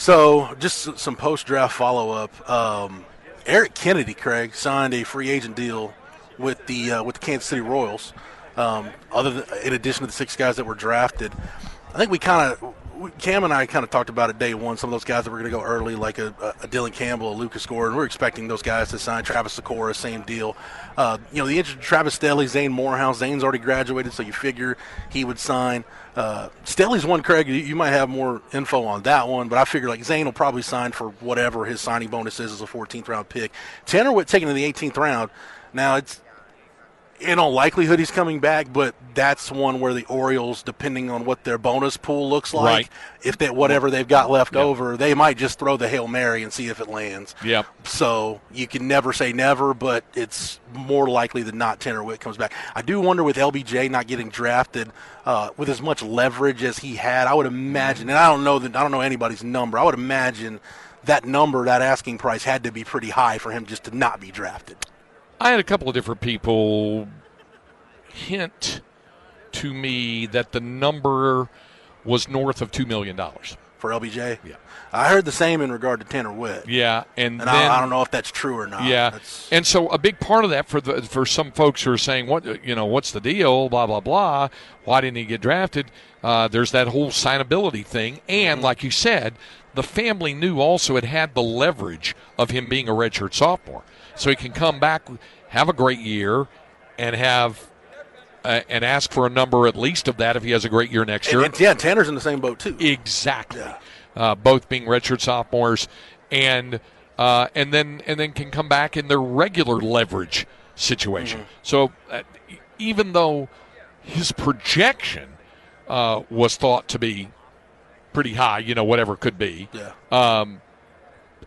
So, just some post draft follow up. Um, Eric Kennedy, Craig, signed a free agent deal with the uh, with the Kansas City Royals. Um, other than, in addition to the six guys that were drafted, I think we kind of Cam and I kind of talked about it day one. Some of those guys that were going to go early, like a, a Dylan Campbell, a Lucas Gordon, we're expecting those guys to sign. Travis Sykora, same deal. Uh, you know, the interest Travis Staley, Zane Morehouse. Zane's already graduated, so you figure he would sign. Uh, Staley's one, Craig. You, you might have more info on that one, but I figure like Zane will probably sign for whatever his signing bonus is as a 14th round pick. Tanner Witt taken in the 18th round. Now it's in all likelihood he's coming back, but that's one where the Orioles, depending on what their bonus pool looks like, Right. if that whatever they've got left over, they might just throw the hail mary and see if it lands. Yep. So you can never say never, but it's more likely than not Tanner Witt comes back. I do wonder with LBJ not getting drafted uh, with as much leverage as he had. I would imagine, and I don't know that I don't know anybody's number. I would imagine that number, that asking price, had to be pretty high for him just to not be drafted. I had a couple of different people hint to me that the number was north of $2 million. For LBJ. Yeah. I heard the same in regard to Tanner Witt. Yeah, and, And then I, I don't know if that's true or not. Yeah, That's- and so a big part of that for the for some folks who are saying, "What you know, what's the deal?" Blah blah blah. Why didn't he get drafted? Uh, there's that whole signability thing, and like you said, the family knew also it had the leverage of him being a redshirt sophomore, so he can come back, have a great year, and have. Uh, and ask for a number at least of that if he has a great year next year. and, and yeah, Tanner's in the same boat too. Exactly. Yeah. Uh, both being redshirt sophomores, and uh, and then and then can come back in their regular leverage situation. So uh, even though his projection uh, was thought to be pretty high, you know, whatever it could be, Yeah. um,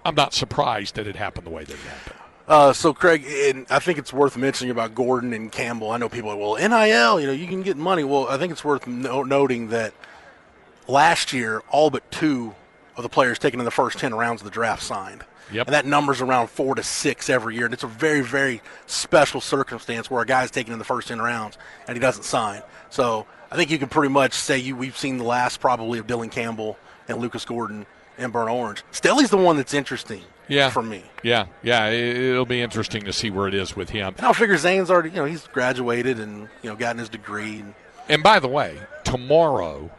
I'm not surprised that it happened the way that it happened. Uh, so Craig, and I think it's worth mentioning about Gordon and Campbell. I know people are well NIL, you know, you can get money. Well, I think it's worth no- noting that last year, all but two of the players taken in the first ten rounds of the draft signed. Yep. And that number's around four to six every year, and it's a very, very special circumstance where a guy's taken in the first ten rounds and he doesn't sign. So I think you can pretty much say you we've seen the last probably of Dylan Campbell and Lucas Gordon and Burn Orange. Staley's the one that's interesting Yeah. for me. Yeah, yeah, it, it'll be interesting to see where it is with him. And I figure Zane's already, you know, he's graduated and you know gotten his degree. And And by the way, tomorrow,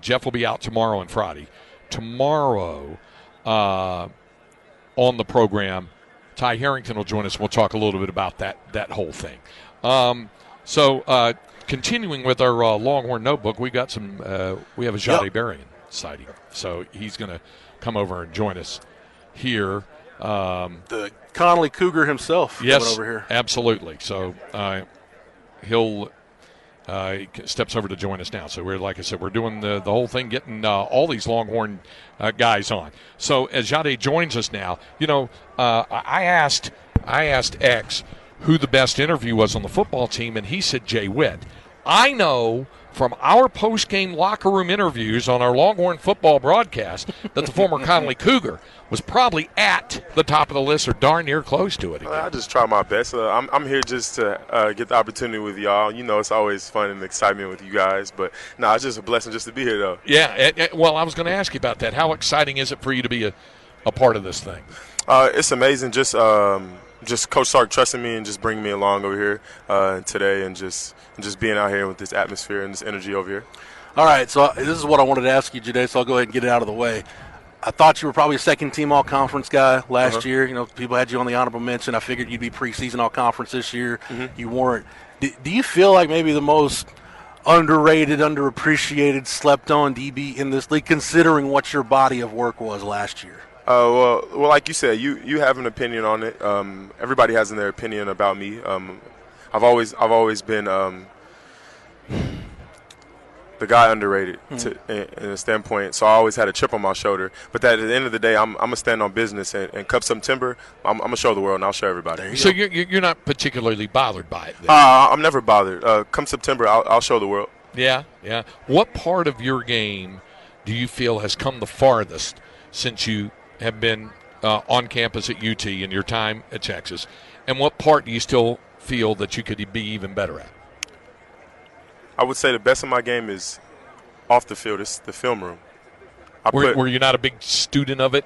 Jeff will be out tomorrow and Friday. Tomorrow, uh, on the program, Ty Harrington will join us. We'll talk a little bit about that that whole thing. Um, so, uh, continuing with our uh, Longhorn notebook, we got some. Uh, we have a Jahdae Yep. Barron sighting, so he's going to come over and join us here. Um, the Connally Cougar himself yes, over here. absolutely. So uh, he'll uh, he steps over to join us now. So we're like I said, we're doing the the whole thing, getting uh, all these Longhorn uh, guys on. So as Jahdae joins us now, you know, uh, I asked I asked X who the best interview was on the football team, and he said Jay Witt. I know from our post game locker room interviews on our Longhorn football broadcast that the former Connally Cougar was probably at the top of the list or darn near close to it. Again. I just try my best. Uh, I'm, I'm here just to uh, get the opportunity with y'all. You know, it's always fun and excitement with you guys. But no, it's just a blessing just to be here, though. Yeah, eh, eh, well, I was going to ask you about that. How exciting is it for you to be a, a part of this thing? Uh, it's amazing. Just um, just Coach Sark trusting me and just bringing me along over here uh, today, and just and just being out here with this atmosphere and this energy over here. All right, so this is what I wanted to ask you today, so I'll go ahead and get it out of the way. I thought you were probably a second team all conference guy last Uh-huh. year. You know, people had you on the honorable mention. I figured you'd be preseason all conference this year. Mm-hmm. You weren't. Do, do you feel like maybe the most underrated, underappreciated, slept on DB in this league, considering what your body of work was last year? Uh, well, well, like you said, you, you have an opinion on it. Um, everybody has their opinion about me. Um, I've always I've always been um, the guy underrated to, in, in a standpoint. So I always had a chip on my shoulder. But that at the end of the day, I'm, I'm gonna stand on business. And, and come September, I'm, I'm gonna show the world, and I'll show everybody. So you're, you're not particularly bothered by it. Then. Uh, I'm never bothered. Uh, come September, I'll, I'll show the world. Yeah, yeah. What part of your game do you feel has come the farthest since you have been uh, on campus at UT in your time at Texas? And what part do you still feel that you could be even better at? I would say the best of my game is off the field. It's the film room. Were, put- were you not a big student of it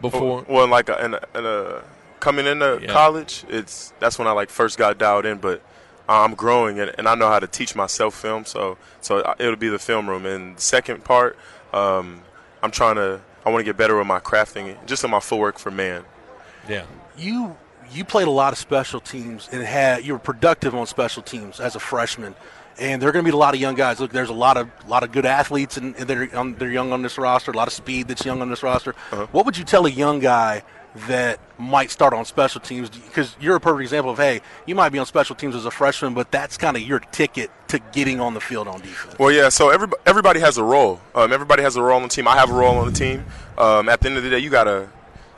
before? Well, in like a, in a, in a coming into Yeah. college, it's that's when I like first got dialed in. But I'm growing and, and I know how to teach myself film. So so it'll be the film room. And the second part, um, I'm trying to I want to get better with my crafting, just in my footwork for man. yeah. you you played a lot of special teams and had you were productive on special teams as a freshman. And there are going to be a lot of young guys. Look, there's a lot of lot of good athletes, and, and they're on, they're young on this roster. A lot of speed that's young on this roster. Uh-huh. What would you tell a young guy that might start on special teams? Because you're a perfect example of hey, you might be on special teams as a freshman, but that's kind of your ticket to getting on the field on defense. Well, yeah. So everybody, everybody has a role. Um, everybody has a role on the team. I have a role on the team. Um, at the end of the day, you gotta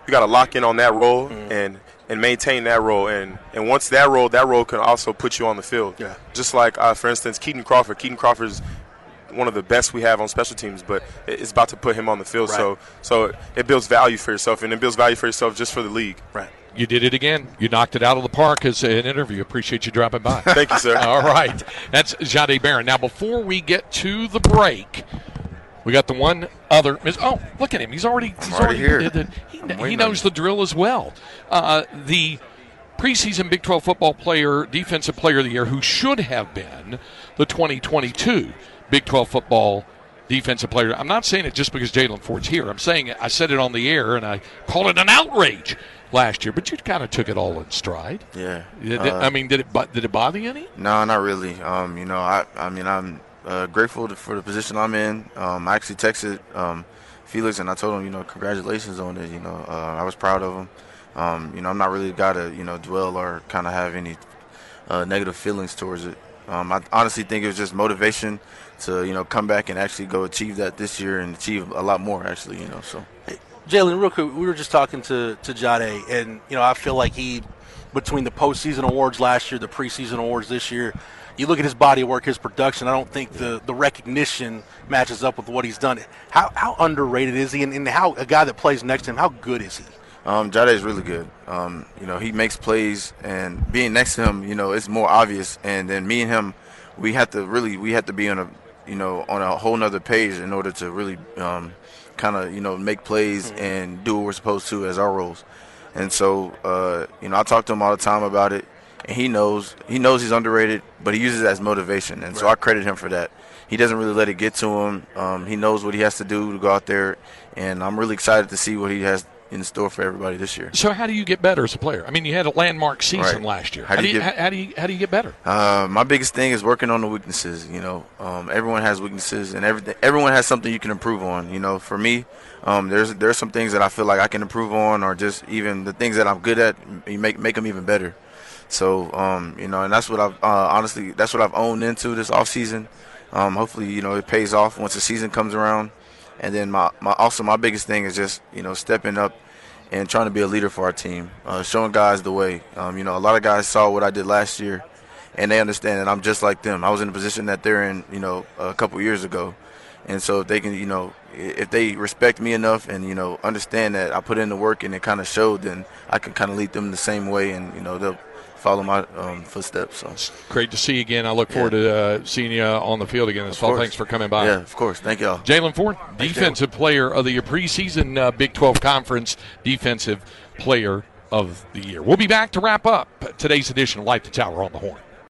you gotta lock in on that role and and maintain that role. And and once that role, that role can also put you on the field. Yeah. Just like uh, for instance, Keaton Crawford. Keaton Crawford is one of the best we have on special teams, but it's about to put him on the field. So so it builds value for yourself, and it builds value for yourself just for the league. Right. You did it again. You knocked it out of the park as an interview. Appreciate you dropping by. Thank you, sir. All right. That's Jahdae Barron. Now, before we get to the break, we got the one other. Oh, look at him. He's already, he's already here. He, he I'm knows on the drill as well. Uh, the preseason Big 12 football player, defensive player of the year, who should have been the 2022 Big 12 football defensive player. I'm not saying it just because Jaylan Ford's here. I'm saying it, I said it on the air and I called it an outrage last year, but you kind of took it all in stride. Yeah. Did- Uh, I mean, did it did it bother you any? No, not really. Um, you know, I, I mean, I'm uh, grateful for the position I'm in. Um, I actually texted um, Felix and I told him, you know, congratulations on it. You know, uh, I was proud of him. Um, you know, I'm not really got to, you know, dwell or kind of have any uh, negative feelings towards it. Um, I honestly think it was just motivation to, you know, come back and actually go achieve that this year and achieve a lot more, actually, you know, so. Jaylan, real quick, we were just talking to to Jahdae, and you know, I feel like he, between the postseason awards last year, the preseason awards this year, you look at his body of work, his production. I don't think the the recognition matches up with what he's done. How how underrated is he, and, and how a guy that plays next to him, how good is he? Um, Jahdae is really good. Um, you know, he makes plays, and being next to him, you know, it's more obvious. And then me and him, we have to really, we have to be on a, you know, on a whole nother page in order to really, um, kind of, you know, make plays and do what we're supposed to as our roles. And so, uh, you know, I talk to him all the time about it, and he knows, he knows he's underrated, but he uses it as motivation, and so I credit him for that. He doesn't really let it get to him. Um, he knows what he has to do to go out there, and I'm really excited to see what he has in store for everybody this year. So how do you get better as a player? I mean, you had a landmark season Right. last year. How do you you, get- how, how do you how do you get better? Uh, my biggest thing is working on the weaknesses. You know, um, everyone has weaknesses, and everything. Everyone has something you can improve on. You know, for me, um, there's there's some things that I feel like I can improve on, or just even the things that I'm good at, you make make them even better. So, um, you know, and that's what I've uh, honestly that's what I've owned into this off season. Um, hopefully, you know, it pays off once the season comes around. And then my, my also my biggest thing is just you know stepping up and trying to be a leader for our team, uh, showing guys the way. Um, you know, a lot of guys saw what I did last year, and they understand that I'm just like them. I was in a position that they're in, you know, a couple years ago, and so if they can, you know, if they respect me enough and you know understand that I put in the work and it kind of showed, then I can kind of lead them the same way, and you know they'll follow my um, footsteps. So. Great to see you again. I look forward to uh, seeing you on the field again this fall. Thanks for coming by. Yeah, of course. Thank y'all. Jaylan Ford, defensive player of the year, preseason uh, Big 12 Conference defensive player of the year. We'll be back to wrap up today's edition of Light the Tower on the Horn.